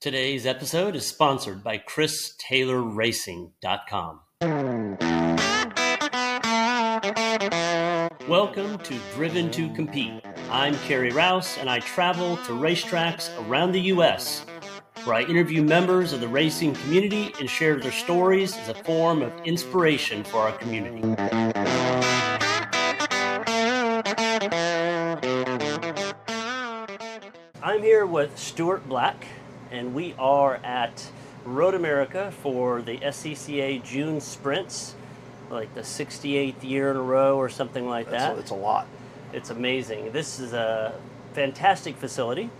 Today's episode is sponsored by ChrisTaylorRacing.com. Welcome to Driven to Compete. I'm Carey Rouse, and I travel to racetracks around the U.S. where I interview members of the racing community and share their stories as a form of inspiration for our community. I'm here with Stewart Black, and we are at Road America for the SCCA June Sprints, like the 68th year in a row or something like It's that. a, it's a lot. It's amazing. This is a fantastic facility,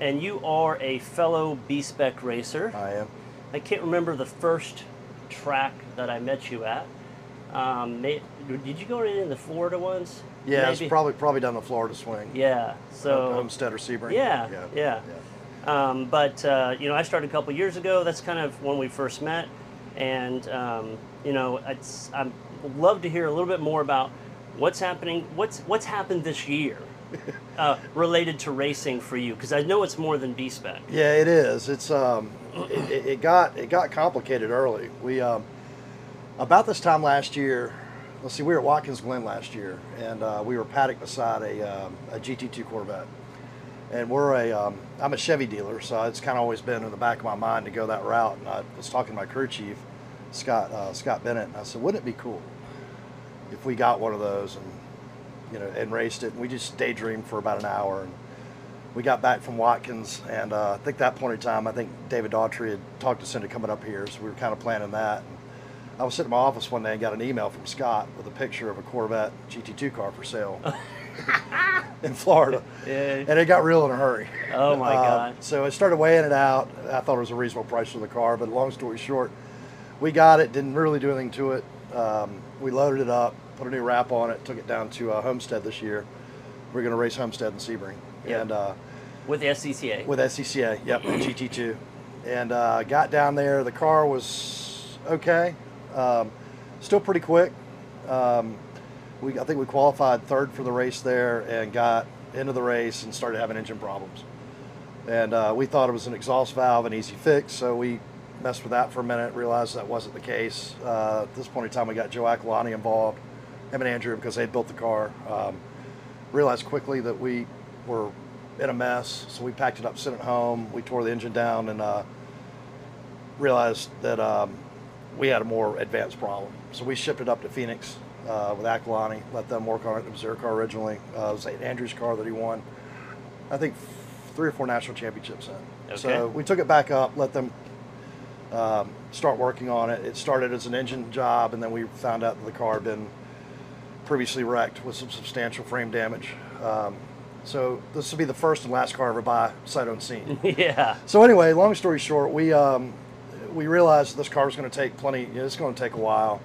and you are a fellow B spec racer. I am. I can't remember the first track that I met you at. Um, may, did you go in the Florida ones? Yeah, it's Maybe? probably probably down the Florida swing. Yeah. So Homestead or Sebring. yeah, yeah. yeah. Um, but uh, you know, I started a couple years ago. That's kind of when we first met, and um, you know, it's I'd love to hear a little bit more about what's happening. What's what's happened this year uh, related to racing for you? Because I know it's more than B spec. Yeah, it is. It's um, it, it- got it got complicated early. We um, about this time last year. Let's see, we were at Watkins Glen last year, and uh, we were paddock beside a um, a GT2 Corvette. And we're a um, I'm a Chevy dealer, so it's kind of always been in the back of my mind to go that route. And I was talking to my crew chief, Scott uh, Scott Bennett, and I said, wouldn't it be cool if we got one of those and you know and raced it? And we just daydreamed for about an hour and we got back from Watkins, and uh, I think that point in time, I think David Daughtry had talked us into coming up here, so we were kind of planning that. And I was sitting in my office one day and got an email from Scott with a picture of a Corvette GT2 car for sale in Florida, Yeah. and it got real in a hurry. Oh my Uh, God. So I started weighing it out. I thought it was a reasonable price for the car, but long story short, we got it. Didn't really do anything to it. Um, we loaded it up, put a new wrap on it, took it down to uh, Homestead this year. We're going to race Homestead and Sebring, Yeah. and uh, With the SCCA. with SCCA, yep, GT2, and uh, got down there. The car was okay, um, still pretty quick. Um, we I think we qualified third for the race there and got into the race and started having engine problems. And uh, we thought it was an exhaust valve, an easy fix, so we messed with that for a minute. Realized that wasn't the case. Uh, at this point in time, we got Joe Aquilante involved, him and Andrew, because they built the car. Um, realized quickly that we were in a mess, so we packed it up, sent it home. We tore the engine down and uh, realized that um, we had a more advanced problem. So we shipped it up to Phoenix uh, with Aquilante, let them work on it. It was their car originally. Uh, it was Andrew's car that he won, I think, three or four national championships in. So we took it back up, let them um, start working on it. It started as an engine job, and then we found out that the car had been previously wrecked with some substantial frame damage. Um, so this will be the first and last car ever buy sight unseen. yeah. so anyway, long story short, we um, we realized this car was going to take plenty. You know, it's going to take a while.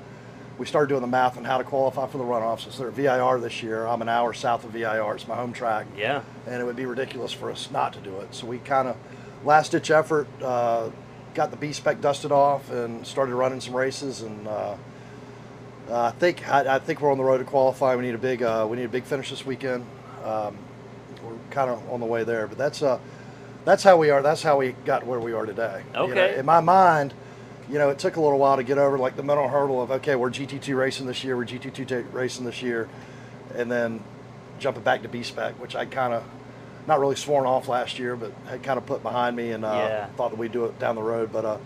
We started doing the math on how to qualify for the runoffs. Since they're VIR this year, I'm an hour south of VIR. It's my home track Yeah. and it would be ridiculous for us not to do it. So we kind of last ditch effort, uh, got the B spec dusted off, and started running some races. And uh, uh, I think I, I think we're on the road to qualify. We need a big uh, we need a big finish this weekend. Um, we're kind of on the way there, but that's uh, that's how we are. That's how we got where we are today. You know, Okay. in my mind. You know, it took a little while to get over like the mental hurdle of okay, we're GT2 racing this year, we're GT2 ta- racing this year, and then jumping back to B spec, which I kind of not really sworn off last year, but had kind of put behind me and uh, Yeah. thought that we'd do it down the road. But uh,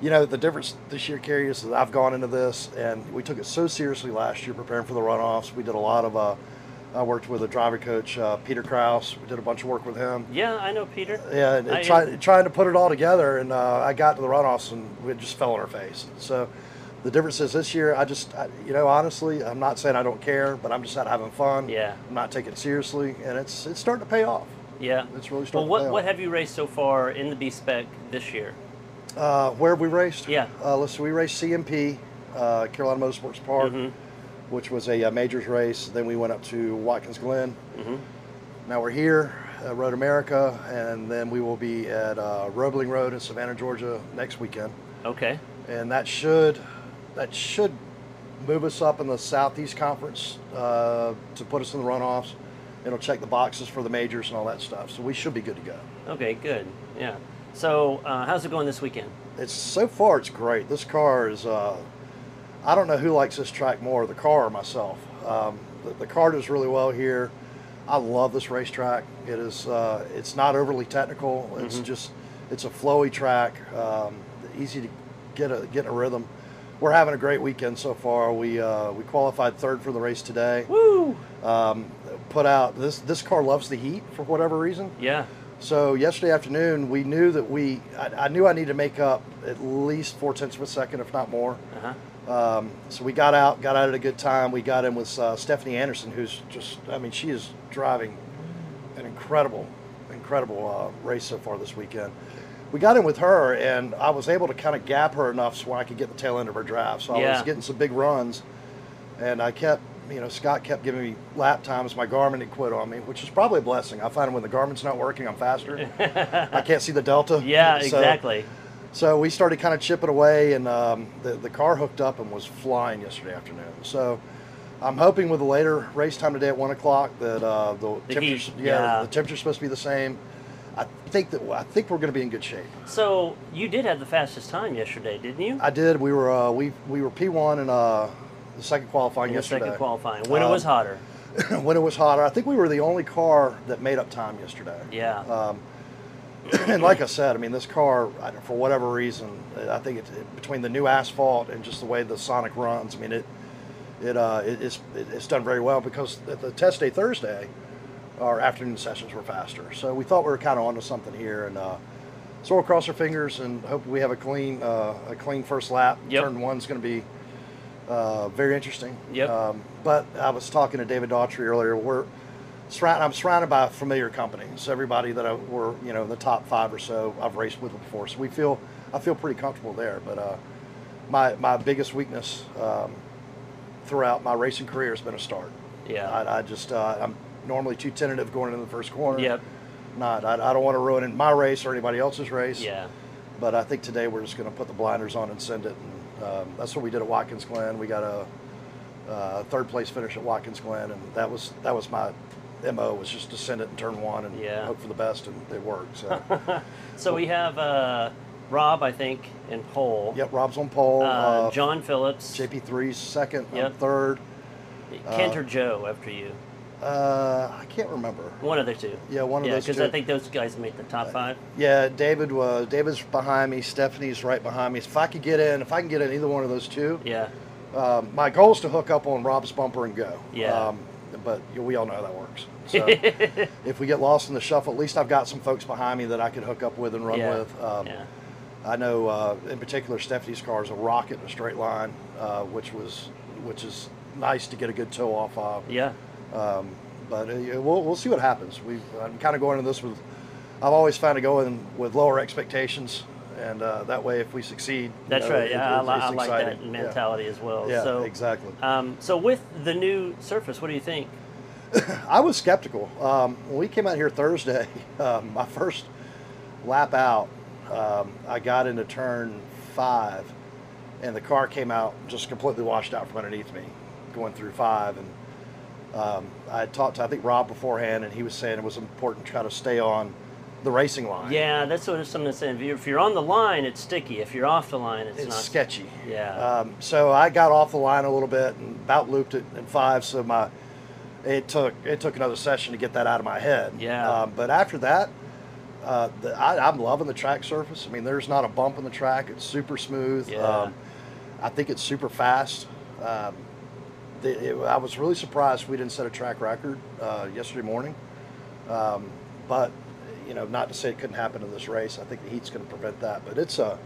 you know, the difference this year, Carey, is that I've gone into this and we took it so seriously last year preparing for the runoffs. We did a lot of. Uh, I worked with a driver coach, uh, Peter Krause. We did a bunch of work with him. Yeah, I know Peter. Yeah, and I- try, trying to put it all together, and uh, I got to the runoffs, and it just fell on our face. So, the difference is this year, I just, I, you know, honestly, I'm not saying I don't care, but I'm just out having fun. Yeah. I'm not taking it seriously, and it's it's starting to pay off. Yeah. It's really starting what to pay Well what off. have you raced so far in the B spec this year? Uh, where have we raced? Yeah. Uh, let's see, we raced CMP, uh, Carolina Motorsports Park, Mhm. Which was a, uh majors race. Then we went up to Watkins Glen. Mhm. Now we're here, uh, Road America, and then we will be at uh, Roebling Road in Savannah, Georgia next weekend. Okay. and that should that should move us up in the Southeast Conference uh, to put us in the runoffs. It'll check the boxes for the majors and all that stuff, so we should be good to go. Okay, good. Yeah. So, uh, how's it going this weekend? It's so far it's great. This car is. Uh, I don't know who likes this track more, the car or myself. Um, the, the car does really well here. I love this racetrack. It is. Uh, it's not overly technical. It's Mhm. just. It's a flowy track. Um, easy to get a get in a rhythm. We're having a great weekend so far. We uh, we qualified third for the race today. Woo! Um, put out this this car loves the heat for whatever reason. Yeah. So yesterday afternoon, we knew that we, I, I knew I needed to make up at least four tenths of a second, if not more. Uh huh. Um, so we got out, got out at a good time. We got in with uh, Stephanie Anderson, who's just, I mean, she is driving an incredible, incredible uh, race so far this weekend. We got in with her, and I was able to kind of gap her enough so I could get the tail end of her drive. So I Yeah. was getting some big runs, and I kept, you know, Scott kept giving me lap times. My Garmin had quit on me, which is probably a blessing. I find when the Garmin's not working, I'm faster. I can't see the delta. Yeah, So- exactly. so we started kind of chipping away, and um, the the car hooked up and was flying yesterday afternoon. So I'm hoping with the later race time today at one o'clock that uh, the, The temperatures, heat, yeah, yeah. the temperature's supposed to be the same. I think that I think we're going to be in good shape. So, you did have the fastest time yesterday, didn't you? I did. We were uh, we we were P1 and uh, the second qualifying yesterday. second qualifying, when it was Um, hotter. when it was hotter, I think we were the only car that made up time yesterday. Yeah. Um, and like I said, I mean, this car, I don't- for whatever reason, I think it's it, between the new asphalt and just the way the Sonic runs. I mean, it it, uh, it it's it, it's done very well because at the test day Thursday, our afternoon sessions were faster. So we thought we were kind of onto something here, and uh, so we'll cross our fingers and hope we have a clean uh, a clean first lap. Yep. Turn one's going to be uh, very interesting. Yep. Um, but I was talking to David Daughtry earlier. We're surrounded. I'm surrounded by familiar companies. Everybody that I were, you know, the top five or so I've raced with before. So we feel, I feel pretty comfortable there. But uh, my my biggest weakness um, throughout my racing career has been a start. Yeah. I, I just uh, I'm normally too tentative going into the first corner. Yep. Not. I, I don't want to ruin my race or anybody else's race. Yeah. But I think today we're just going to put the blinders on and send it. And um, that's what we did at Watkins Glen. We got a, uh third place finish at Watkins Glen, and that was that was my mo was just to send it in turn one and Yeah. hope for the best, and it worked. So So we have uh, Rob, I think, in pole. yep, Rob's on pole. Uh, Uh, John Phillips. JP3's second. Yep. third. Kent uh, Joe after you. Uh, I can't remember. One of the two. Yeah, one of yeah, those because. I think those guys made the top five. Yeah, David was David's behind me. Stephanie's right behind me. If I could get in, if I can get in either one of those two, Yeah. Um, my goal is to hook up on Rob's bumper and go. Yeah. Um, but we all know how that works. So if we get lost in the shuffle, at least I've got some folks behind me that I can hook up with and run yeah. with. Um, yeah. I know, uh, in particular, Stephanie's car is a rocket in a straight line, uh, which was which is nice to get a good tow off of. Yeah. Um, but uh, we'll, we'll see what happens. We I'm kind of going into this with. I've always found to go in with lower expectations, and uh, that way, if we succeed, That's know, right. it- Yeah, I, it's- I like that Yeah. mentality as well. Yeah, so, exactly. Um, so with the new Surface, what do you think? I was skeptical um, when we came out here Thursday. Um, my first lap out, um, I got into turn five, and the car came out just completely washed out from underneath me, going through five. And um, I had talked to I think Rob beforehand, and he was saying it was important to try to stay on the racing line. Yeah, that's what someone saying. If you're, if you're on the line, it's sticky. If you're off the line, it's, it's not. sketchy. Yeah. Um, so I got off the line a little bit and about looped it in five. So my it took it took another session to get that out of my head. Yeah. Um, but after that, uh, the, I, I'm loving the track surface. I mean, there's not a bump in the track. It's super smooth. Yeah. Um, I think it's super fast. Um, the, it, I was really surprised we didn't set a track record uh, yesterday morning. Um, but you know, not to say it couldn't happen in this race. I think the heat's going to prevent that. But it's a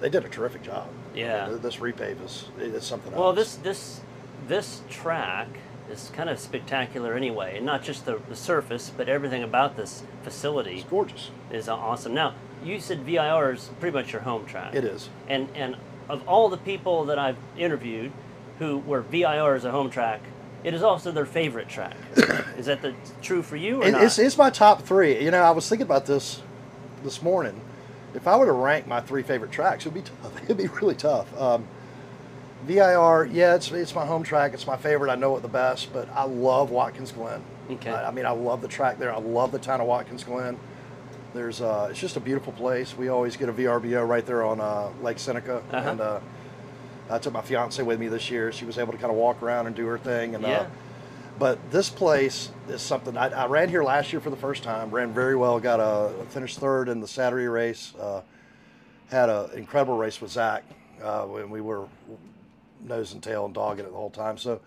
they did a terrific job. Yeah. I mean, this repave is it's something Well, else. this this this track is kind of spectacular anyway, and not just the, the surface, but everything about this facility it's gorgeous. is awesome. Now, you said VIR is pretty much your home track. It is. And and of all the people that I've interviewed who were VIR as a home track, it is also their favorite track. is that the true for you or It, not? it's, it's my top three. You know, I was thinking about this this morning. If I were to rank my three favorite tracks, it would be tough. It'd be really tough. Um, VIR, yeah, it's it's my home track. It's my favorite. I know it the best, but I love Watkins Glen. Okay. I, I mean, I love the track there. I love the town of Watkins Glen. There's uh, it's just a beautiful place. We always get a VRBO right there on uh, Lake Seneca, Uh-huh. and uh, I took my fiance with me this year. She was able to kind of walk around and do her thing. And Yeah. uh, but this place is something I, I ran here last year for the first time. Ran very well. Got a finished third in the Saturday race. Uh, had an incredible race with Zach uh, when we were nose and tail and dogging it the whole time. So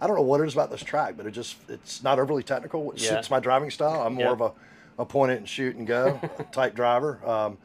I don't know what it is about this track, but it just it's not overly technical, which Yeah. suits my driving style. I'm more Yeah. of a, a point it and shoot and go type driver. Um,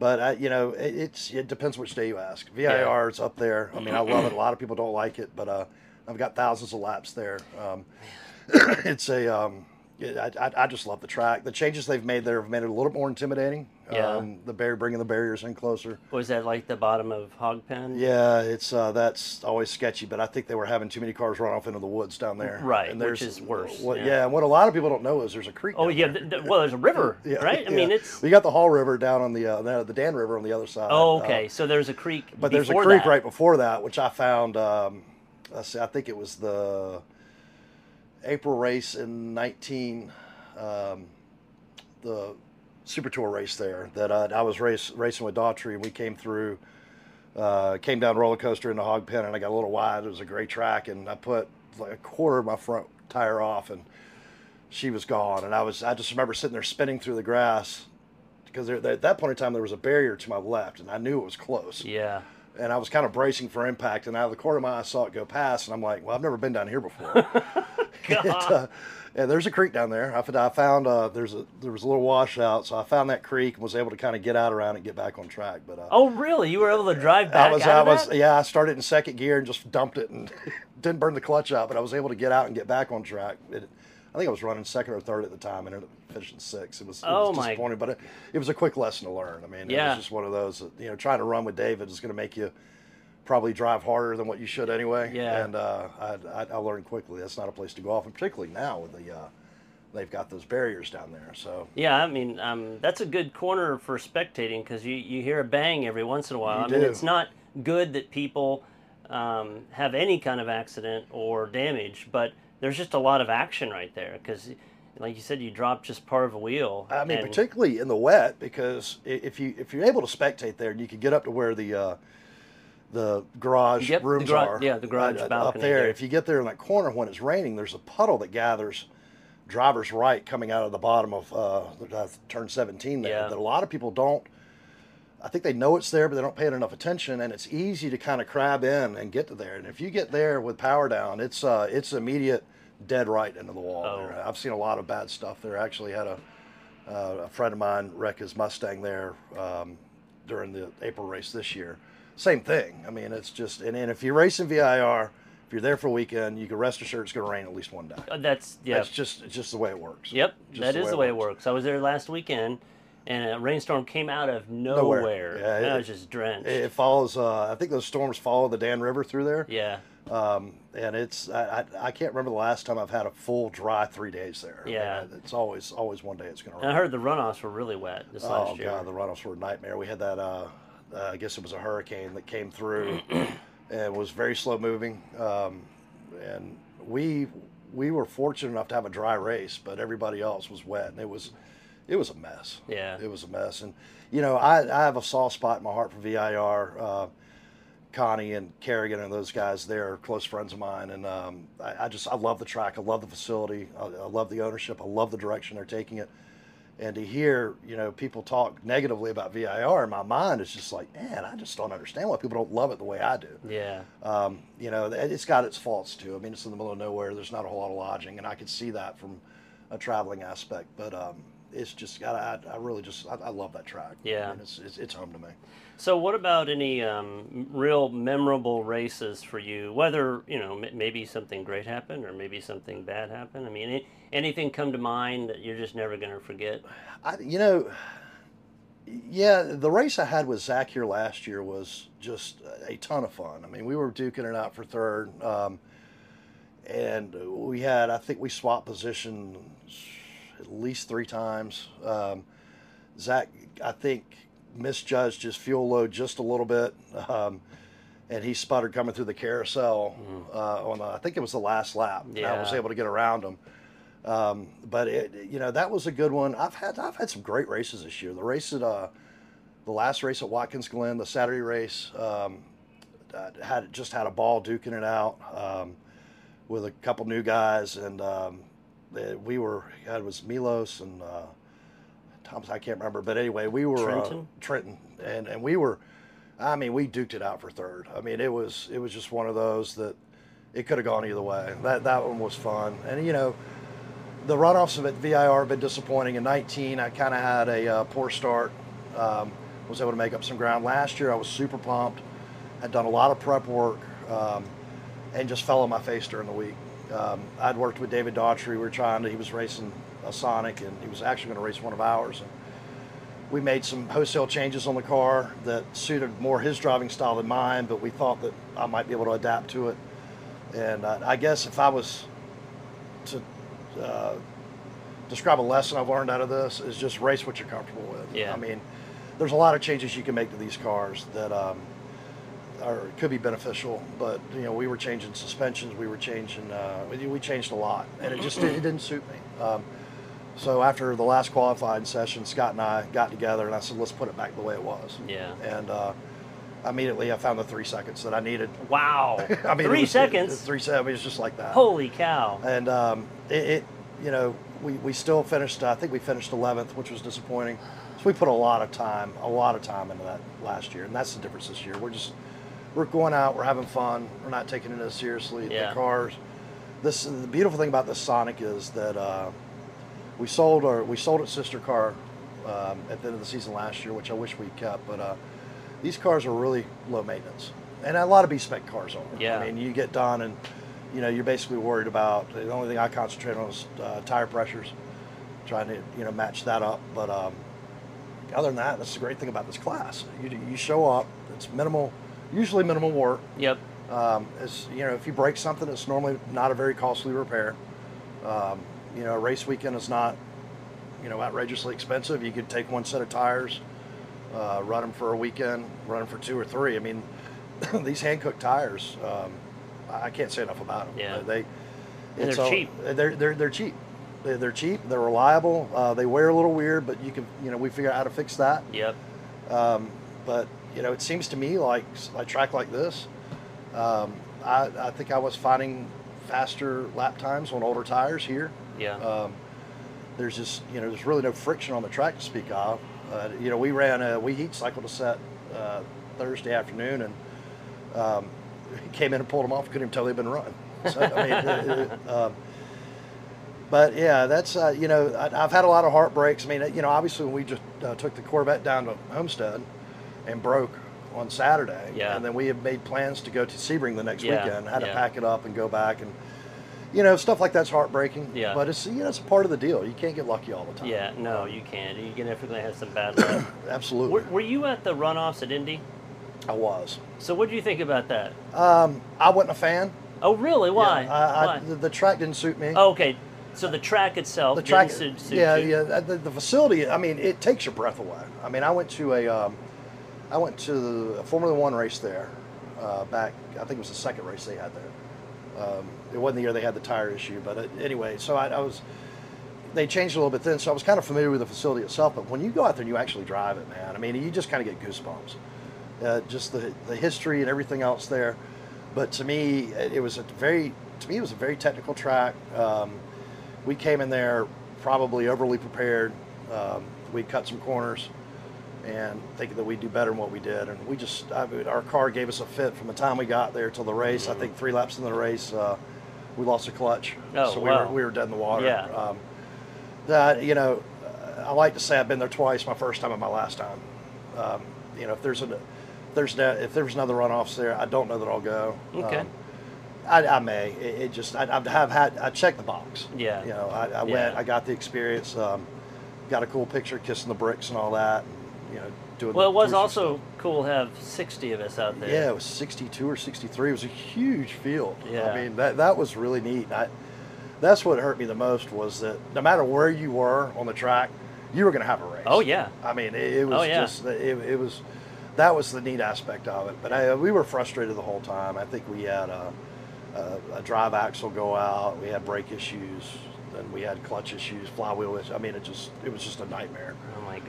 but I, you know, it, it's it depends which day you ask. VIR is up there. I mean, I love it. A lot of people don't like it, but uh, I've got thousands of laps there. Um, it's a um, I, I- I just love the track. The changes they've made there have made it a little more intimidating. Yeah. Um, the barrier bringing the barriers in closer. Was that like the bottom of Hog Pen? Yeah, it's uh, that's always sketchy, but I think they were having too many cars run off into the woods down there. Right, and which is worse, What, yeah. yeah. and what a lot of people don't know is there's a creek. Oh yeah. there. th- th- well, there's a river, Yeah, right? I mean, yeah. it's. we got the Hall River down on the uh, the, the Dan River on the other side. Oh, uh, okay. so there's a creek. but there's a creek that. right before that, which I found. Um, let's see, I think it was the April race in 19, um, the Super Tour race there that uh, I was race, racing with Daughtry, and we came through, uh, came down roller coaster in the hog pen, and I got a little wide. It was a great track, and I put like a quarter of my front tire off, and she was gone. And I was, I just remember sitting there spinning through the grass because at that point in time there was a barrier to my left, and I knew it was close Yeah. And I was kind of bracing for impact, and out of the corner of my eye, I saw it go past, and I'm like, "Well, I've never been down here before." and, uh, and there's a creek down there. I found, I found uh, there's a there was a little washout, so I found that creek and was able to kind of get out around and get back on track. But uh, Oh, really? You were able to drive back I was I was that? yeah, I started in second gear and just dumped it and didn't burn the clutch out, but I was able to get out and get back on track. It, I think I was running second or third at the time and ended up finishing sixth. It was, it Oh, was my- disappointing, but it, it was a quick lesson to learn. I mean, it was just one of those that, you know, trying to run with David is going to make you probably drive harder than what you should anyway. Yeah. And uh, I, I, I learned quickly that's not a place to go off, and particularly now with the uh, they've got those barriers down there. So Yeah, I mean, um, that's a good corner for spectating because you, you hear a bang every once in a while. You I mean, it's not good that people um, have any kind of accident or damage, but there's just a lot of action right there because, like you said, you dropped just part of a wheel. I mean, particularly in the wet, because if you if you're able to spectate there, and you can get up to where the uh, the garage Yep, the rooms gra- are. yeah, the garage right, up there. there. If you get there in that corner when it's raining, there's a puddle that gathers driver's right coming out of the bottom of uh, uh, turn 17 there Yeah. that a lot of people don't. I think they know it's there, but they don't pay it enough attention, and it's easy to kind of crab in and get to there. And if you get there with power down, it's uh, it's immediate dead right into the wall. Oh. There. I've seen a lot of bad stuff there. I actually had a uh, a friend of mine wreck his Mustang there um, during the April race this year. Same thing. I mean, it's just and, and if you're racing VIR, if you're there for a weekend, you can rest assured it's going to rain at least one day. Uh, that's yeah. That's just it's just the way it works. Yep, Just that is the way it works. I was there last weekend, and a rainstorm came out of nowhere. Nowhere. Yeah, and I it- was just drenched. It, follows. Uh, I think those storms follow the Dan River through there. yeah, Um, and it's I, I, I can't remember the last time I've had a full dry three days there. I mean, Yeah. it's always always one day it's going to rain. I heard the runoffs were really wet this Oh last year. Oh god, the runoffs were a nightmare. We had that. Uh, uh, I guess it was a hurricane that came through and was very slow moving. Um, and we we were fortunate enough to have a dry race, but everybody else was wet, and it was it was a mess. Yeah. it was a mess. And you know, I, I have a soft spot in my heart for VIR. Uh, Connie and Kerrigan and those guys, they're close friends of mine, and um, I, I just I love the track, I love the facility, I, I love the ownership, I love the direction they're taking it, and to hear you know people talk negatively about VIR in my mind is just like, man, I just don't understand why people don't love it the way I do. Yeah, Um, you know, it- it's got its faults too. I mean, it's in the middle of nowhere. There's not a whole lot of lodging, and I could see that from a traveling aspect. But um, it's just got. I, I really just I, I love that track. Yeah. I mean, it's, it's it's home to me. So, what about any um, real memorable races for you? Whether you know m- maybe something great happened or maybe something bad happened. I mean, any, anything come to mind that you're just never going to forget? I, you know, yeah, the race I had with Zach here last year was just a ton of fun. I mean, we were duking it out for third, um, and we had, I think we swapped positions at least three times. Um, Zach, I think, misjudged his fuel load just a little bit. Um, and he sputtered coming through the carousel uh, on, the, I think it was the last lap. And I was able to get around him. Um, but it, you know that was a good one. I've had I've had some great races this year. The race at uh, the last race at Watkins Glen, the Saturday race, um, had just had a ball duking it out um, with a couple new guys, and um, we were it was Milos and uh, Thomas. I can't remember, but anyway, we were Trenton? Uh, Trenton, and and we were. I mean, we duked it out for third. I mean, it was it was just one of those that it could have gone either way. That that one was fun, and you know, the runoffs of at VIR have been disappointing. In 19, I kind of had a uh, poor start. Um, was able to make up some ground last year. I was super pumped. Had done a lot of prep work, um, and just fell on my face during the week. Um, I'd worked with David Daughtry. We were trying to. He was racing a Sonic, and he was actually going to race one of ours. And we made some wholesale changes on the car that suited more his driving style than mine, but we thought that I might be able to adapt to it. And uh, I guess if I was to uh, describe a lesson I've learned out of this, is just race what you're comfortable with. Yeah. I mean, there's a lot of changes you can make to these cars that um, are could be beneficial, but you know we were changing suspensions, we were changing, uh, we, changed a lot, and it just it didn't suit me. Um, so after the last qualifying session, Scott and I got together, and I said, let's put it back the way it was. Yeah. And uh, immediately I found the three seconds that I needed. Wow. I mean, it Three was- seconds. It, three seconds. I mean, it's just like that. Holy cow. And um, it, it, you know, we, we still finished. I think we finished 11th, which was disappointing. So we put a lot of time, a lot of time into that last year, and that's the difference this year. We're just we're going out, we're having fun, we're not taking it as seriously. Yeah. The cars. This the beautiful thing about the Sonic is that uh, we sold our we sold its sister car um, at the end of the season last year, which I wish we kept, but. Uh, these cars are really low maintenance, and a lot of B spec cars are. Yeah. I mean, you get done, and you know you're basically worried about the only thing I concentrate on is uh, tire pressures, trying to you know match that up. But um, other than that, that's the great thing about this class. You you show up, it's minimal, usually minimal work. Yep. Um, it's you know if you break something, it's normally not a very costly repair. Um, you know, a race weekend is not you know outrageously expensive. You could take one set of tires, uh, run them for a weekend, run them for two or three. I mean, these Hankook tires, um, I can't say enough about them. Yeah. They, and they're all- cheap. They're they're they're cheap. They're, they're cheap. They're reliable. Uh, they wear a little weird, but you can you know we figure out how to fix that. Yep. Um, but you know, it seems to me like a track like this, um, I, I think I was finding faster lap times on older tires here. Yeah. Um, there's just you know there's really no friction on the track to speak of. Uh, you know, we ran a we heat cycled a set uh, Thursday afternoon and um, came in and pulled them off. Couldn't even tell they'd been run. So I mean, it- it, um, but yeah, that's uh, you know I, I've had a lot of heartbreaks. I mean, you know, obviously when we just uh, took the Corvette down to Homestead and broke on Saturday, Yeah. and then we had made plans to go to Sebring the next Yeah, weekend. Had yeah. to pack it up and go back and. You know, stuff like that's heartbreaking. Yeah. But it's you know it's a part of the deal. You can't get lucky all the time. Yeah. No, you can't. You can definitely have some bad luck. Absolutely. were, were you at the runoffs at Indy? I was. So what do you think about that? Um, I wasn't a fan. Oh, really? Why? Yeah, I, I, Why? the, the track didn't suit me. Oh, okay. So the track itself the track. didn't suit, suit yeah, you. yeah. The, the facility. I mean, it takes your breath away. I mean, I went to a, um, I went to the Formula One race there, uh, back. I think it was the second race they had there. Um, it wasn't the year they had the tire issue, but uh anyway. So I, I was. They changed a little bit then, so I was kind of familiar with the facility itself. But when you go out there and you actually drive it, man, I mean, you just kind of get goosebumps. Uh, just the the history and everything else there. But to me, it it was a very, to me, it was a very technical track. Um, we came in there probably overly prepared. Um, we cut some corners and thinking that we'd do better than what we did. And we just, I mean, our car gave us a fit from the time we got there till the race. I think three laps in the race, uh, we lost a clutch. Oh, so we, wow. were, we were dead in the water. Yeah. Um, that, you know, I like to say I've been there twice, my first time and my last time. Um, you know, if there's a, there's no, if there's another runoffs there, I don't know that I'll go. Okay. Um, I, I may. It, it just I, I have had I checked the box. Yeah. You know, I, I Yeah. went. I got the experience. Um, got a cool picture kissing the bricks and all that. And, you know, doing. Well, it was also cool to have 60 of us out there. Yeah, it was 62 or 63. It was a huge field. Yeah. I mean, that that was really neat. I, that's what hurt me the most was that no matter where you were on the track, you were going to have a race. Oh, yeah. I mean, it, it was Oh, yeah. just it, it was that was the neat aspect of it. But I, we were frustrated the whole time. I think we had a, a, a drive axle go out. We had brake issues. and we had clutch issues, flywheel issues. I mean, it just it was just a nightmare.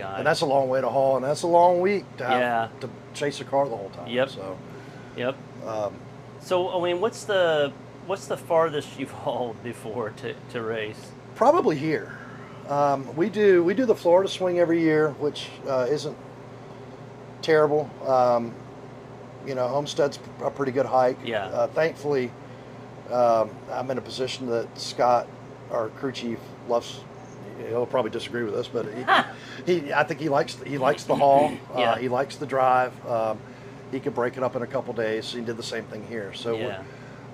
God. And that's a long way to haul, and that's a long week to have Yeah. to chase a car the whole time. Yep. So Yep. um, So I mean, what's the what's the farthest you've hauled before to, to race? probably here. Um, we do we do the Florida swing every year, which uh, isn't terrible. Um, you know, Homestead's a pretty good hike. Yeah. Uh, thankfully, um, I'm in a position that Scott, our crew chief, loves. He'll probably disagree with us, but he, he I think he likes he likes the haul. Yeah. Uh, he likes the drive. Um, he could break it up in a couple days. He did the same thing here. So Yeah.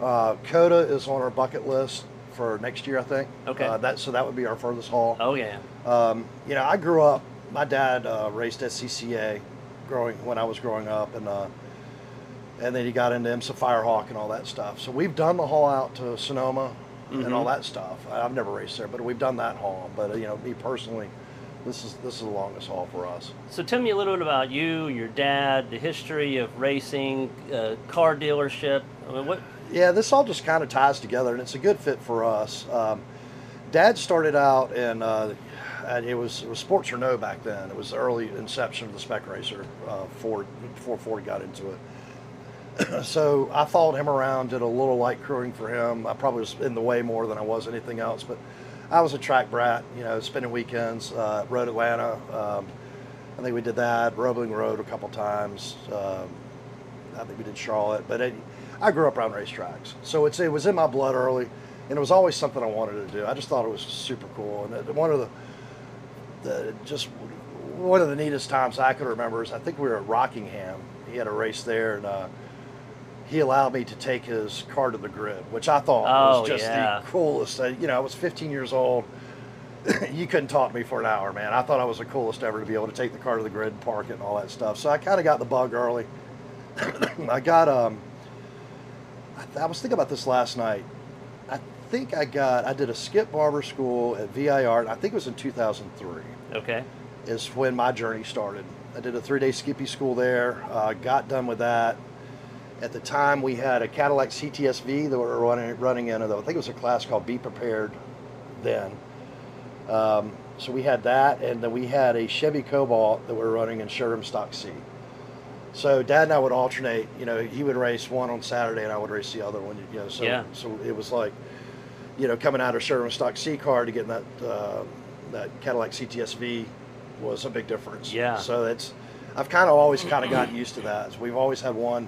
uh, COTA is on our bucket list for next year, I think. Okay. Uh, that so that would be our furthest haul. Oh yeah. Um, you know, I grew up. My dad uh, raced at CCA, growing when I was growing up, and uh, and then he got into IMSA Firehawk and all that stuff. So we've done the haul out to Sonoma and all Mhm. that stuff. I've never raced there, but we've done that haul. But uh, you know, me personally, this is this is the longest haul for us. So tell me a little bit about you, your dad, the history of racing, uh, car dealership. I mean, what? Yeah, this all just kind of ties together, and it's a good fit for us. Um, Dad started out in uh, and it was it was Sports Renault back then. It was the early inception of the spec racer. Uh, Ford before Ford got into it. so I followed him around, did a little light crewing for him. I probably was in the way more than I was anything else, but I was a track brat. You know, spending weekends. Uh, Road Atlanta. Um, I think we did that. Roebling Road a couple times. Um, I think we did Charlotte, but it, I grew up around racetracks, so it's it was in my blood early, and it was always something I wanted to do. I just thought it was super cool, and one of the, the just one of the neatest times I could remember is I think we were at Rockingham. He had a race there, and uh, he allowed me to take his car to the grid, which I thought Oh, was just yeah. the coolest. Uh, you know, I was 15 years old. you couldn't talk to me for an hour, man. I thought I was the coolest ever to be able to take the car to the grid and park it and all that stuff. So I kind of got the bug early. I got um. I, I was thinking about this last night. I think I got I did a Skip Barber school at VIR. And I think it was in 2003 Okay. is when my journey started. I did a three day skippy school there. Uh, got done with that. At the time, we had a Cadillac CTSV that we were running running in. I think it was a class called Be Prepared. Then, um, so we had that, and then we had a Chevy Cobalt that we were running in showroom stock C. So Dad and I would alternate. You know, he would race one on Saturday, and I would race the other one. You know, so Yeah. so it was like, you know, coming out of showroom stock C car to getting that uh, that Cadillac CTSV was a big difference. Yeah. So it's I've kind of always kind of gotten used to that. So we've always had one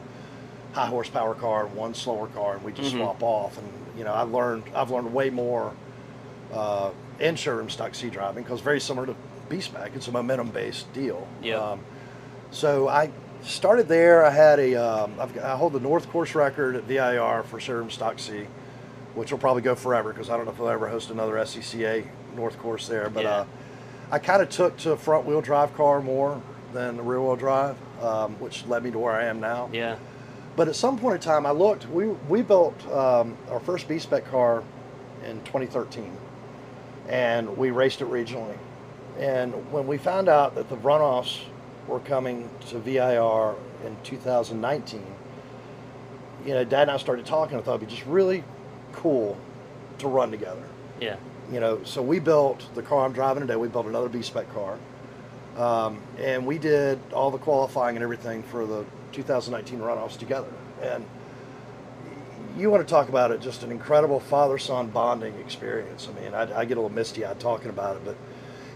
high horsepower car and one slower car, and we just Mhm. swap off. And you know, I've learned I've learned way more uh, in showroom stock C driving because very similar to B spec, it's a momentum based deal. Yep. Um, so I started there. I had a um, I've, got- I hold the North Course record at VIR for showroom stock C, which will probably go forever because I don't know if they'll ever host another SCCA North Course there. But Yeah. uh, I kind of took to front wheel drive car more than the rear wheel drive, um, which led me to where I am now. Yeah. But at some point in time, I looked. We we built um, our first B spec car in 2013, and we raced it regionally. And when we found out that the runoffs were coming to VIR in 2019, you know, Dad and I started talking. I thought it'd be just really cool to run together. Yeah. You know, so we built the car I'm driving today. We built another B spec car, um, and we did all the qualifying and everything for the 2019 runoffs together. And you want to talk about it, just an incredible father-son bonding experience. I mean, I, I get a little misty-eyed talking about it, but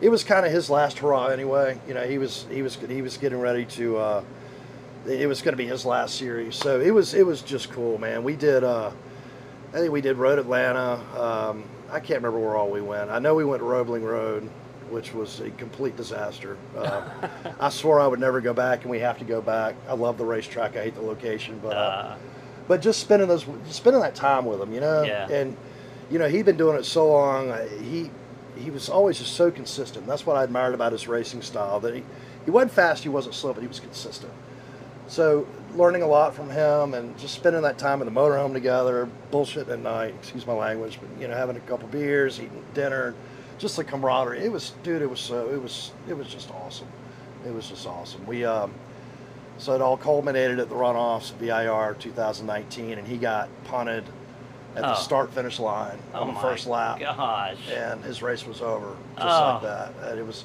it was kind of his last hurrah anyway. You know, he was he was he was getting ready to. Uh, it was going to be his last series, so it was it was just cool, man. We did. Uh, I think we did Road Atlanta. Um, I can't remember where all we went. I know we went to Roebling Road, which was a complete disaster. Uh, I swore I would never go back, and we have to go back. I love the racetrack. I hate the location, but uh, Uh, but just spending those spending that time with him, you know. Yeah. And you know he'd been doing it so long. uh, He he was always just so consistent. That's what I admired about his racing style. That he he wasn't fast, he wasn't slow, but he was consistent. So learning a lot from him and just spending that time in the motorhome together, bullshitting at night. Excuse my language, but you know having a couple beers, eating dinner, just the camaraderie. It was, dude. It was so. It was. It was just awesome. It was just awesome. We um, so it all culminated at the runoffs, VIR 2019, and he got punted at the Oh. start finish line Oh on the first lap, Gosh. and his race was over just Oh. like that. And it was,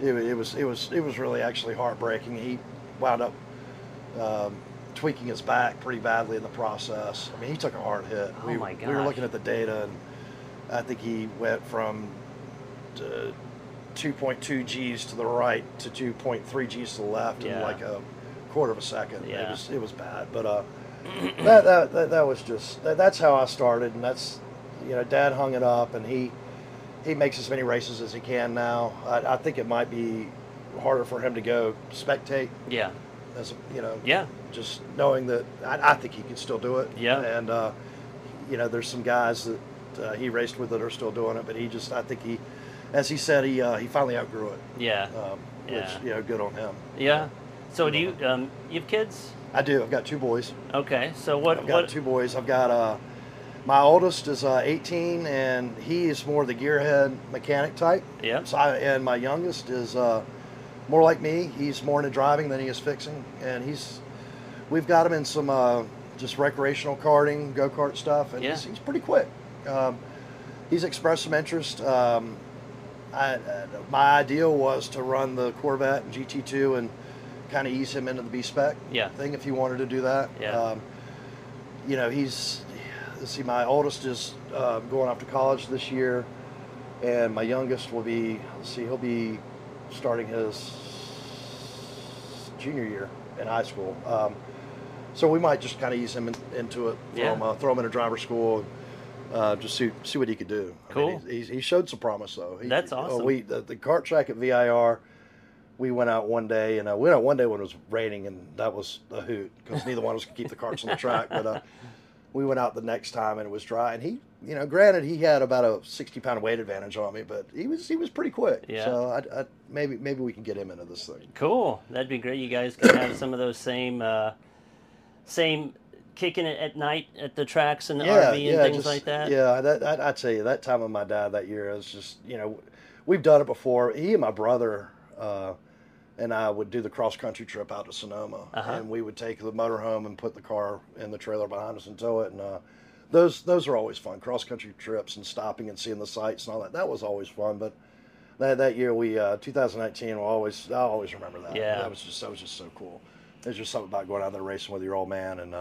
it, it was, it was, it was really actually heartbreaking. He wound up um, tweaking his back pretty badly in the process. I mean, he took a hard hit. Oh we, we were looking at the data, and I think he went from uh, 2.2 G's to the right to 2.3 G's to the left in like a quarter of a second. Yeah. It was it was bad, but uh, that, that, that that was just that, that's how I started, and that's you know, Dad hung it up, and he he makes as many races as he can now. I, I think it might be harder for him to go spectate Yeah. as a, you know Yeah. just knowing that I, I think he can still do it. Yeah. And uh, you know, there's some guys that uh, he raced with that are still doing it, but he just I think he, as he said, he uh, he finally outgrew it. Yeah. Um, Yeah. Which you know, good on him. Yeah. So do you um you have kids? I do. I've got two boys. Okay. So what I've got what two boys. I've got uh, my oldest is uh, 18, and he is more the gearhead mechanic type. Yeah. So I, and my youngest is uh, more like me. He's more into driving than he is fixing, and he's we've got him in some uh, just recreational karting, go kart stuff, and Yeah. he's, he's pretty quick. Um, he's expressed some interest. Um, I, uh, my ideal was to run the Corvette and GT2 and kind of ease him into the B spec Yeah. thing if he wanted to do that. Yeah. Um, you know, he's let's see, my oldest is uh, going off to college this year, and my youngest will be let's see, he'll be starting his junior year in high school. Um, so we might just kind of ease him in, into it, throw, Yeah. him, uh, throw him in a driver school, uh, just see see what he could do. I mean, Cool. he, he showed some promise though. He, That's uh, awesome. we the, the kart track at VIR. We went out one day, and uh, we went out one day when it was raining, and that was a hoot because neither one of us could keep the karts on the track. But uh, we went out the next time, and it was dry. And he, you know, granted he had about a sixty pound weight advantage on me, but he was he was pretty quick. Yeah. So I, I, maybe maybe we can get him into this thing. Cool. That'd be great. You guys could have some of those same uh same kicking it at night at the tracks and the RV and things just- like that. Yeah, that, that I tell you, that time of my dad that year was just you know, we've done it before. He and my brother uh, and I would do the cross country trip out to Sonoma, Uh-huh. and we would take the motorhome and put the car in the trailer behind us and tow it. And uh, those those are always fun. Cross country trips and stopping and seeing the sights and all that. That was always fun. But that that year we uh, 2019 will always I always remember that. Yeah. that was just that was just so cool. There's just something about going out there racing with your old man and.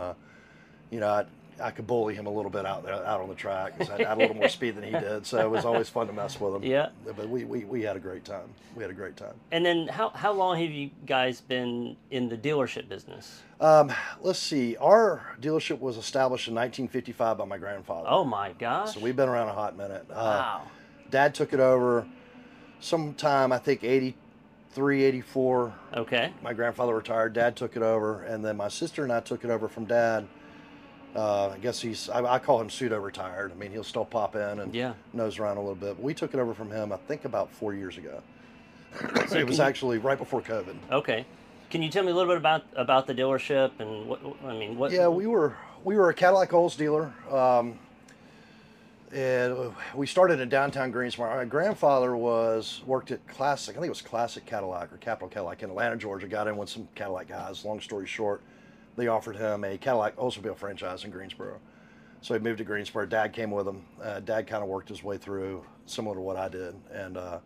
Uh, you know, I, I could bully him a little bit out there, out on the track I had a little more speed than he did. So it was always fun to mess with him. Yeah. But we, we, we had a great time. We had a great time. And then how how long have you guys been in the dealership business? Um, let's see. Our dealership was established in 1955 by my grandfather. Oh my gosh. So we've been around a hot minute. Uh, wow. Dad took it over sometime, I think 83, 84. Okay. my grandfather retired. Dad took it over, and then my sister and I took it over from Dad. Uh, I guess he's I, I call him pseudo retired. I mean, he'll still pop in and Yeah. nose around a little bit. But we took it over from him, I think, about four years ago. So it was you- actually right before COVID. Okay. Can you tell me a little bit about about the dealership and what I mean what Yeah, we were we were a Cadillac Olds dealer. Um, and we started in downtown Greensboro. My grandfather was worked at Classic. I think it was Classic Cadillac or Capital Cadillac in Atlanta, Georgia. Got in with some Cadillac guys. Long story short, they offered him a Cadillac Oldsmobile franchise in Greensboro. So he moved to Greensboro. Dad came with him. Uh, Dad kind of worked his way through, similar to what I did. And uh,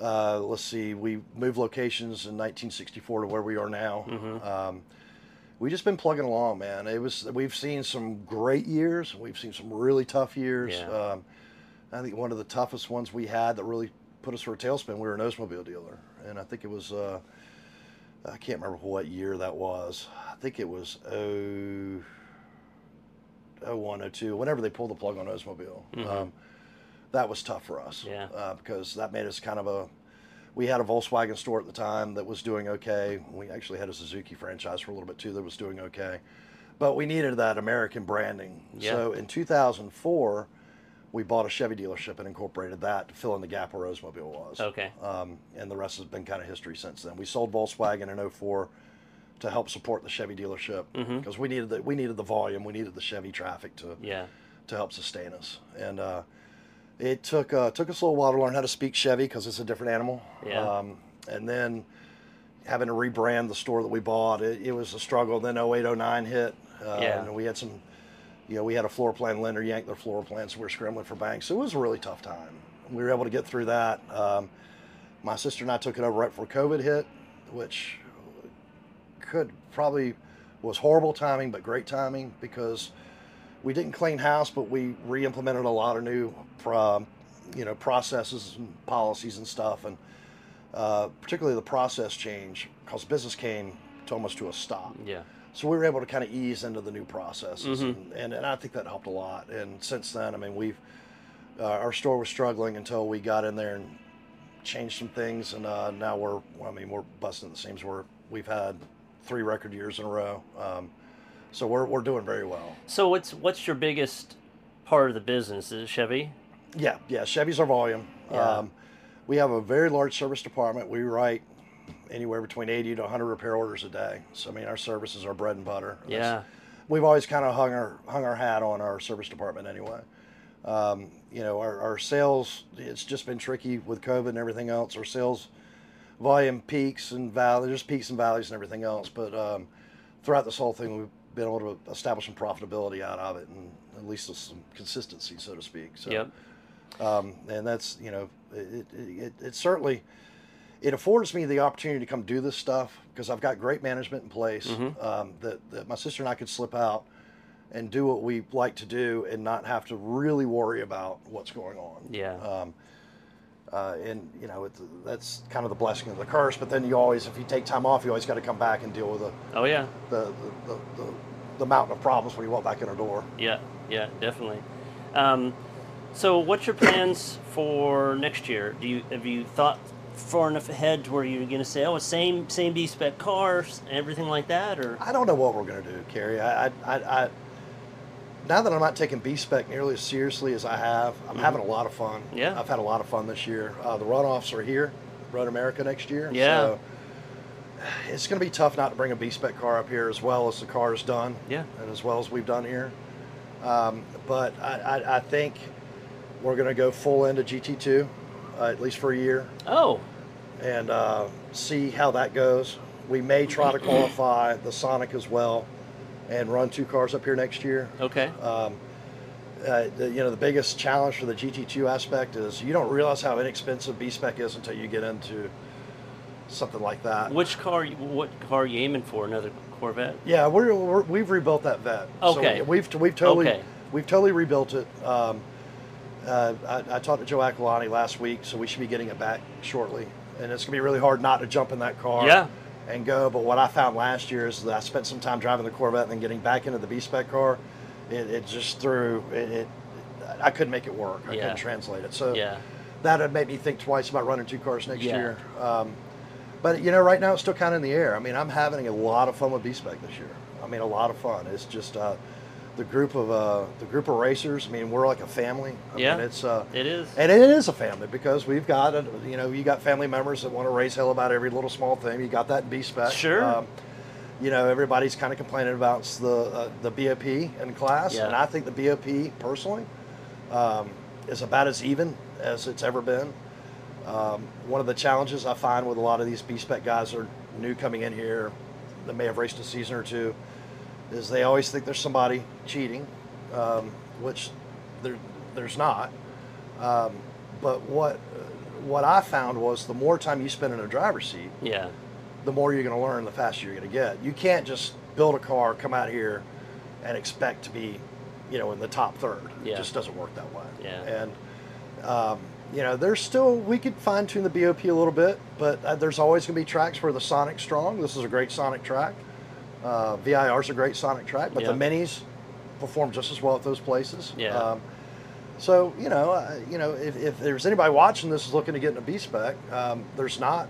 uh, let's see, we moved locations in 1964 to where we are now. Um, we just been plugging along, man. It was we've seen some great years. We've seen some really tough years. Yeah. Um, I think one of the toughest ones we had that really put us for a tailspin. We were an Oldsmobile dealer, and I think it was uh, I can't remember what year that was. I think it was oh. 01, 02, whenever they pulled the plug on Oldsmobile. Um, that was tough for us. Yeah. Uh, because that made us kind of a. We had a Volkswagen store at the time that was doing okay. We actually had a Suzuki franchise for a little bit too that was doing okay. But we needed that American branding. Yeah. So in 2004, we bought a Chevy dealership and incorporated that to fill in the gap where Oldsmobile was. Okay. Um, and the rest has been kind of history since then. We sold Volkswagen in 04 to help support the Chevy dealership because we needed the we needed the volume, we needed the Chevy traffic to Yeah. to help sustain us. And uh, it took uh, took us a little while to learn how to speak Chevy because it's a different animal. Yeah. Um, and then having to rebrand the store that we bought, it, it was a struggle. Then 08, 09 hit. Uh, Yeah. And we had some you know, we had a floor plan lender yank their floor plans. So we were scrambling for banks. So it was a really tough time. We were able to get through that. Um, my sister and I took it over right before COVID hit, which could probably was horrible timing, but great timing because we didn't clean house, but we re-implemented a lot of new, you know, processes and policies and stuff, and uh, particularly the process change because business came to almost to a stop. Yeah. So we were able to kind of ease into the new processes, Mhm. and, and, and I think that helped a lot. And since then, I mean, we've uh, our store was struggling until we got in there and changed some things, and uh, now we're I mean we're busting the seams. We're we've had three record years in a row, um, so we're we're doing very well. So what's what's your biggest part of the business? Is it Chevy? Yeah, yeah. Chevy's our volume. Yeah. Um, we have a very large service department. We write anywhere between 80 to 100 repair orders a day. So I mean, our service is our bread and butter. That's- Yeah. we've always kind of hung our hung our hat on our service department anyway. Um, you know, our, our sales it's just been tricky with COVID and everything else. Our sales volume peaks and valleys, there's peaks and valleys and everything else. But um, throughout this whole thing, we've been able to establish some profitability out of it and at least some consistency, so to speak. So, Yep. um, and that's you know, it, it, it, it certainly it affords me the opportunity to come do this stuff because I've got great management in place Mhm. um, that, that my sister and I could slip out and do what we like to do and not have to really worry about what's going on. Yeah. Um, uh, and you know it's, that's kind of the blessing of the curse. But then you always, if you take time off, you always got to come back and deal with the Oh yeah. the, the, the, the, the mountain of problems when you walk back in the door. Yeah. Yeah. Definitely. Um, so what's your plans for next year? Do you have you thought far enough ahead to where you're going to say, oh, same same B spec cars, everything like that, or I don't know what we're going to do, Carey. I, I, I, now that I'm not taking B spec nearly as seriously as I have, I'm having a lot of fun. Mm-hmm. Yeah. I've had a lot of fun this year. Uh, the runoffs are here, Road America next year. Yeah. So it's going to be tough not to bring a B spec car up here as well as the car is done. Yeah. And as well as we've done here. Um, but I, I, I think we're going to go full into GT2, uh, at least for a year oh, and uh, see how that goes. We may try to qualify the Sonic as well, and run two cars up here next year. okay. Um, uh, the, you know, the biggest challenge for the GT2 aspect is you don't realize how inexpensive B spec is until you get into something like that. Which car? What car are you aiming for? Another Corvette? Yeah, we're, we're we've rebuilt that vet. Okay. So we've we've totally Okay. we've totally rebuilt it. Um, uh, I, I talked to Joe Aquilante last week, so we should be getting it back shortly. And it's gonna be really hard not to jump in that car. Yeah. And go. But what I found last year is that I spent some time driving the Corvette and then getting back into the B spec car. It, it just threw it, it. I couldn't make it work. I Yeah. couldn't translate it. So Yeah. that had made me think twice about running two cars next Yeah. year. Um, but you know, right now it's still kind of in the air. I mean, I'm having a lot of fun with B Spec this year. I mean, a lot of fun. It's just uh, the group of uh, the group of racers. I mean, we're like a family. I Yeah. mean, it's uh, It is. and it is a family because we've got a, you know you got family members that want to raise hell about every little small thing. You got that B Spec. Sure. Um, you know, everybody's kind of complaining about the uh, the BOP in class, Yeah. and I think the BOP personally um, is about as even as it's ever been. Um, one of the challenges I find with a lot of these B spec guys that are new coming in here that may have raced a season or two is they always think there's somebody cheating, um, which there, there's not. Um, but what what I found was the more time you spend in a driver's seat, yeah. the more you're going to learn, the faster you're going to get. You can't just build a car, come out here, and expect to be, you know, in the top third. Yeah. It just doesn't work that way. Yeah. And, um, you know, there's still we could fine tune the BOP a little bit, but uh, there's always going to be tracks where the Sonic's strong. This is a great Sonic track. Uh, VIR's a great Sonic track, but the minis perform just as well at those places. Yeah. Um, so you know, uh, you know, if, if there's anybody watching this is looking to get in a B spec, um, there's not.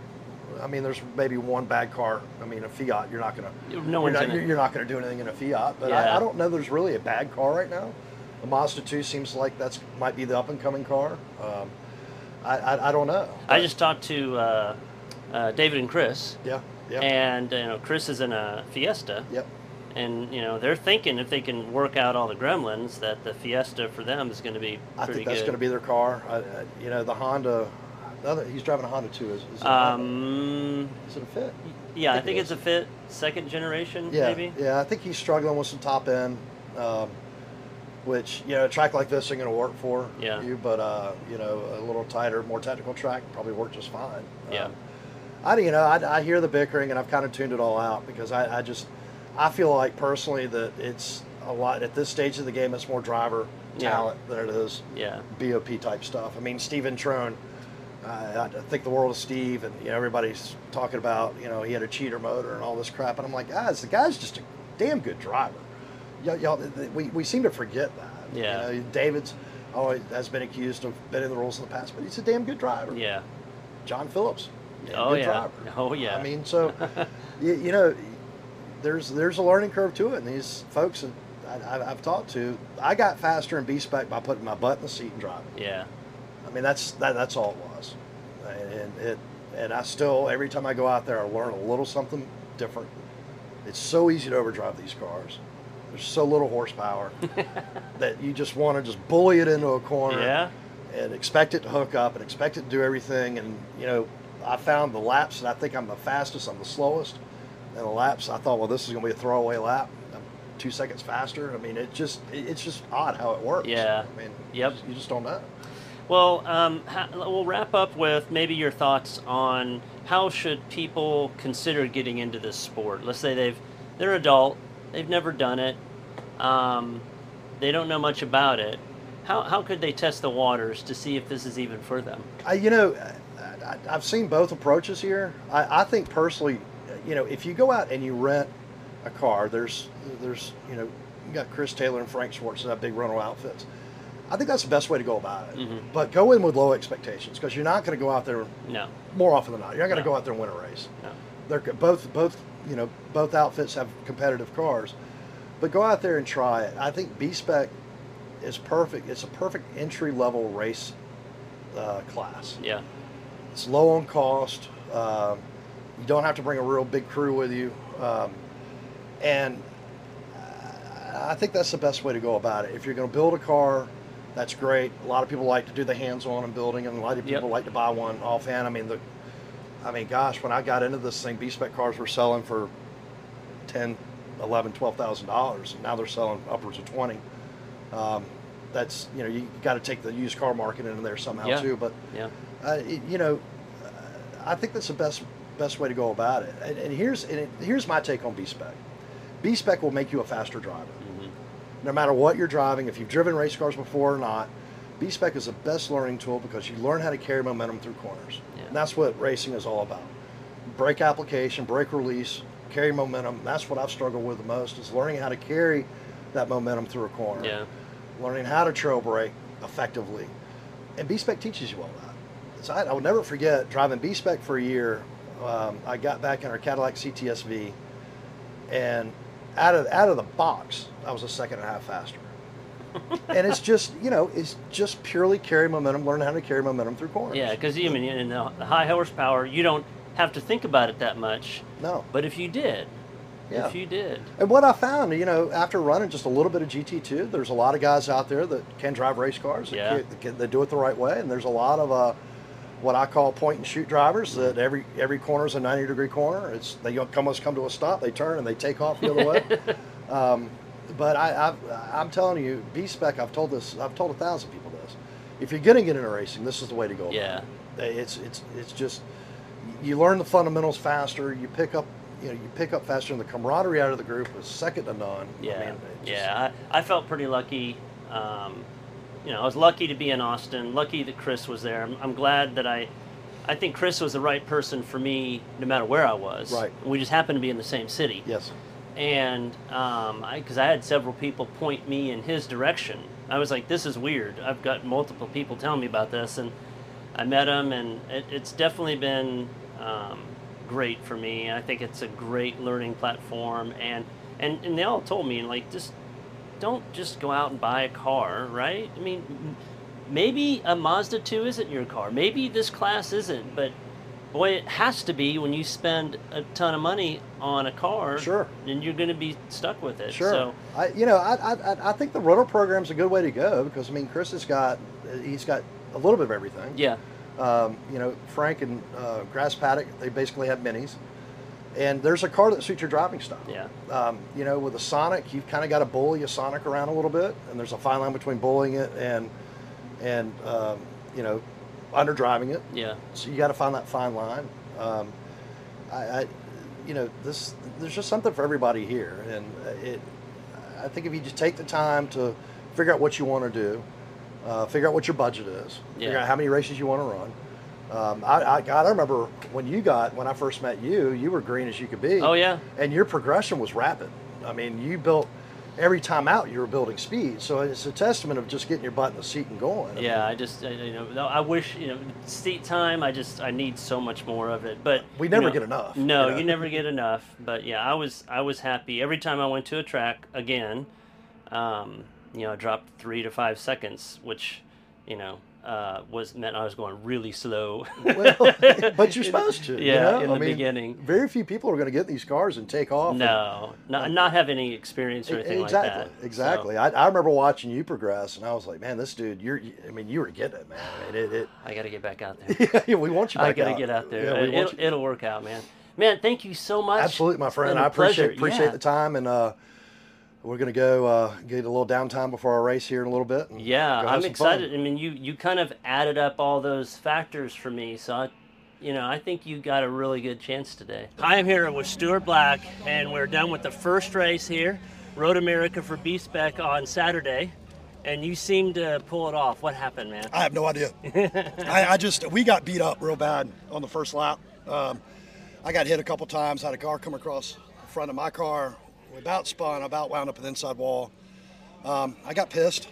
I mean, there's maybe one bad car. I mean, a Fiat, you're not gonna. No you're one's not, in it. you're, you're not gonna do anything in a Fiat. But Yeah. I, I don't know. There's really a bad car right now. The Mazda 2 seems like that's might be the up and coming car. Um, I, I I don't know. I just talked to uh, uh, David and Chris, yeah yeah and you know Chris is in a Fiesta, yep. and you know they're thinking if they can work out all the gremlins, that the Fiesta for them is going to be I think that's going to be their car. I, I, you know, the Honda. The other, he's driving a Honda too. Is, is, it, a Um, is it a Fit? yeah, I think think it it's a Fit second generation, Yeah, maybe. yeah. I think he's struggling with some top end. Um, which you know a track like this ain't going to work for Yeah. you, but uh, you know a little tighter, more technical track probably work just fine. Yeah. Um, I you know I, I hear the bickering and I've kind of tuned it all out because I, I just I feel like personally that it's a lot at this stage of the game. It's more driver Yeah. talent than it is Yeah. BOP type stuff. I mean, Steven Trone, uh, I think the world of Steve, and you know everybody's talking about you know he had a cheater motor and all this crap, and I'm like, guys, the guy's just a damn good driver. Y'all, y'all we, we seem to forget that. Yeah. You know, David's always has been accused of bending the rules in the past, but he's a damn good driver. Yeah. John Phillips. Oh good yeah. driver. Oh yeah. I mean, so you, you know, there's there's a learning curve to it, and these folks that I, I've talked to, I got faster in B spec by putting my butt in the seat and driving. yeah. I mean, that's that, that's all it was, and it and I still every time I go out there, I learn a little something different. It's so easy to overdrive these cars. There's so little horsepower that you just want to just bully it into a corner Yeah. and expect it to hook up and expect it to do everything. And you know, I found the laps that I think I'm the fastest, I'm the slowest. And the laps, I thought, well, this is going to be a throwaway lap. I'm two seconds faster. I mean, it just it, it's just odd how it works. Yeah. I mean, Yep. you just, don't know. Well, um, ha- we'll wrap up with maybe your thoughts on how should people consider getting into this sport. Let's say they've they're adult, they've never done it, um, they don't know much about it. How, how could they test the waters to see if this is even for them? I, you know, I, I've seen both approaches here. I, I think personally, you know, if you go out and you rent a car, there's, there's, you know, you got Chris Taylor and Frank Schwartz that have big rental outfits. I think that's the best way to go about it. Mhm. But go in with low expectations because you're not going to go out there No, more often than not. You're not going to No. go out there and win a race. no. They're both, both, you know, both outfits have competitive cars, but go out there and try it. I think B spec is perfect. It's a perfect entry level race uh, class. Yeah, It's low on cost. Um, you don't have to bring a real big crew with you, um, and I think that's the best way to go about it. If you're going to build a car, that's great. A lot of people like to do the hands-on and building, and a lot of Yep. people like to buy one offhand. I mean, the, I mean, gosh, when I got into this thing, B-spec cars were selling for ten, eleven, twelve thousand dollars, and now they're selling upwards of twenty. Um, that's you know you, got to take the used car market into there somehow Yeah. too, but yeah, uh, you know, I think that's the best best way to go about it. And, and here's and it, here's my take on B spec. B spec will make you a faster driver, hmm no matter what you're driving. If you've driven race cars before or not, B spec is the best learning tool because you learn how to carry momentum through corners. Yeah. And that's what racing is all about. Brake application, brake release, carry momentum. That's what I've struggled with the most is learning how to carry that momentum through a corner yeah, learning how to trail brake effectively. And B-Spec teaches you all that. So I, will never forget driving B-Spec for a year. Um, I got back in our Cadillac CTSV, and out of out of the box, I was a second and a half faster. and it's just you know it's just purely carry momentum, learn how to carry momentum through corners. yeah. Because mean, in the high horsepower, you don't have to think about it that much. No. But if you did, Yeah. if you did, And what I found, you know, after running just a little bit of GT2, there's a lot of guys out there that can drive race cars. Yeah. that, can- that do it the right way, and there's a lot of uh, what I call point and shoot drivers. That every every corner is a 90 degree corner. It's they almost come to a stop, they turn and they take off the other way. Um, but I, I've, I'm telling you, B spec. I've told this. I've told a thousand people this. If you're going to get into racing, this is the way to go. Yeah. it. It's it's it's just you learn the fundamentals faster. You pick up. You know, you pick up faster, and the camaraderie out of the group was second to none. Yeah, I mean, just- yeah. I, I felt pretty lucky. Um, you know, I was lucky to be in Austin. Lucky that Chris was there. I'm, I'm glad that I. I think Chris was the right person for me, no matter where I was. Right. We just happened to be in the same city. Yes. And um, I, because I had several people point me in his direction. I was like, "This is weird." I've got multiple people telling me about this, and I met him, and it, it's definitely been um, great for me. I think it's a great learning platform, and and and they all told me like, just don't just go out and buy a car, right? I mean, maybe a Mazda 2 isn't your car. Maybe this class isn't, but boy, it has to be when you spend a ton of money on a car. Sure. And you're going to be stuck with it. Sure. So, I, you know, I, I, I- think the rental program's a good way to go because I mean, Chris has got, he's got a little bit of everything. yeah. Um, you know, Frank and uh, Grass Paddock, they basically have minis, and there's a car that suits your driving style. Yeah. Um, you know, with a Sonic, you've kind of got to bully a Sonic around a little bit, and there's a fine line between bullying it and and um, you know under driving it. Yeah. So you got to find that fine line. Um, I, I, you know, this there's just something for everybody here, and it. I think if you just take the time to figure out what you want to do, uh, figure out what your budget is, figure out how many races you want to run. Um, I, I, God, I remember when you got when I first met you, you were green as you could be. Oh, yeah. and your progression was rapid. I mean, you built every time out you were building speed. So it's a testament of just getting your butt in the seat and going. I Yeah, mean, I just I, you know I wish you know seat time. I just I need so much more of it, but We you never know, get enough, No, you know? you never get enough. But yeah, I was I was happy every time I went to a track again. Um, you know, I dropped three to five seconds, which you know uh, was meant I was going really slow. well, but you're supposed to. you Yeah, know? in I the mean, beginning. Very few people are going to get in these cars and take off. and- no, not not have any experience or anything exactly, like that. exactly. So, I, I remember watching you progress, and I was like, man, this dude, you're. I mean, you were getting it, man. I mean, it. it I got to get back out there. yeah, we want you I gotta out. get out there. Yeah, it'll, it'll work out, man. Man, thank you so much. Absolutely, my friend. I appreciate pleasure. appreciate Yeah. the time, and uh, we're gonna go uh, get a little downtime before our race here in a little bit. Yeah, I'm excited. fun. I mean, you you kind of added up all those factors for me, so I, you know, I think you got a really good chance today. I am here with Stewart Black, and we're done with the first race here, Road America for B Spec on Saturday, and you seem to pull it off. What happened, man? I have no idea. I, I just we got beat up real bad on the first lap. Um, I got hit a couple times. Had a car come across the front of my car. We about spun. I about wound up an inside wall. Um, I got pissed,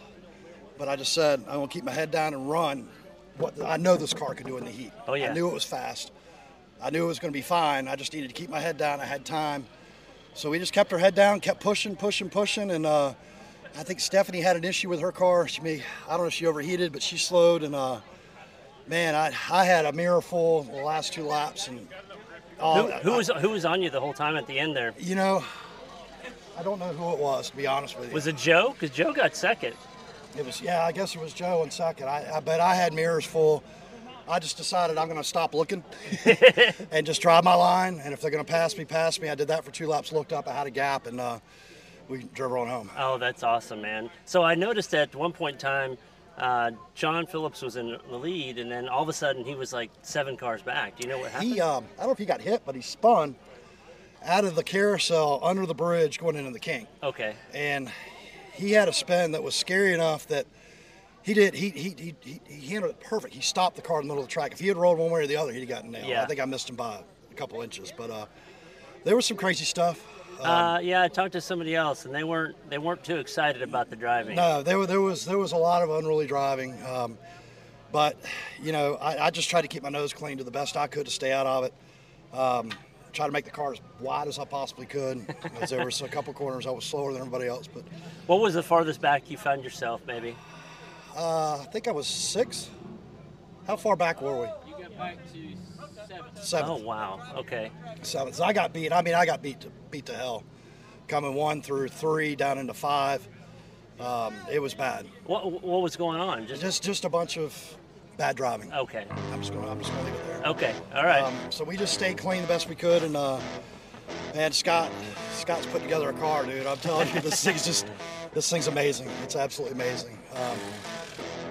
but I just said I'm gonna keep my head down and run. What I know this car could do in the heat. Oh, yeah. I knew it was fast. I knew it was gonna be fine. I just needed to keep my head down. I had time, so we just kept our head down, kept pushing, pushing, pushing, and. Uh, I think Stephanie had an issue with her car. She may, I don't know if she overheated, but she slowed. And uh, man, I, I had a mirror full the last two laps. And oh, Who, who was who was on you the whole time at the end there? you know, I don't know who it was to be honest with you. Was it Joe? Because Joe got second. It was yeah, I guess it was Joe in second. I, I bet I had mirrors full. I just decided I'm going to stop looking and just drive my line. And if they're going to pass me, pass me. I did that for two laps. Looked up, I had a gap, and uh, we drove on home. Oh, that's awesome, man. So I noticed that at one point in time, uh, John Phillips was in the lead, and then all of a sudden he was like seven cars back. Do you know what happened? He, um, I don't know if he got hit, but he spun out of the carousel under the bridge going into the king. okay. and he had a spin that was scary enough that he did he he, he, he, he handled it perfect. He stopped the car in the middle of the track. If he had rolled one way or the other, he'd have gotten nailed. Yeah. I think I missed him by a couple inches, but uh, there was some crazy stuff. Uh, yeah, I talked to somebody else, and they weren't they weren't too excited about the driving. No, there, were- there was there was a lot of unruly driving, um, but you know I, I just tried to keep my nose clean to the best I could to stay out of it. Um, try to make the car as wide as I possibly could. As there was a couple corners I was slower than everybody else, but What was the farthest back you found yourself, maybe? uh, I think I was six. How far back were we? You got back to seven. Seventh. Oh wow. Okay. seventh. So I got beat. I mean, I got beat to beat to hell. Coming one through three down into five. Um, it was bad. What what was going on? Just Just just a bunch of bad driving. okay. I'm just gonna I'm just gonna leave it there. Okay. All right. Um, so we just stayed clean the best we could, and uh, man, Scott Scott's put together a car, dude. I'm telling you, this thing's just this thing's amazing. It's absolutely amazing. Um,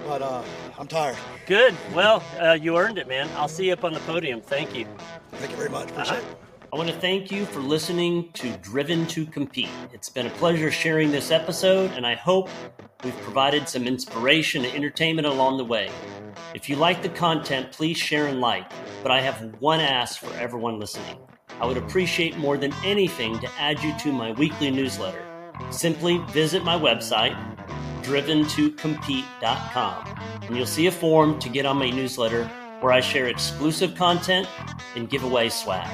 but uh, I'm tired. Good. Well, uh, you earned it, man. I'll see you up on the podium. Thank you. Thank you very much. Appreciate it. I want to thank you for listening to Driven to Compete. It's been a pleasure sharing this episode, and I hope we've provided some inspiration and entertainment along the way. If you like the content, please share and like. But I have one ask for everyone listening. I would appreciate more than anything to add you to my weekly newsletter. Simply visit my website, driventocompete.com, and you'll see a form to get on my newsletter where I share exclusive content and give away swag.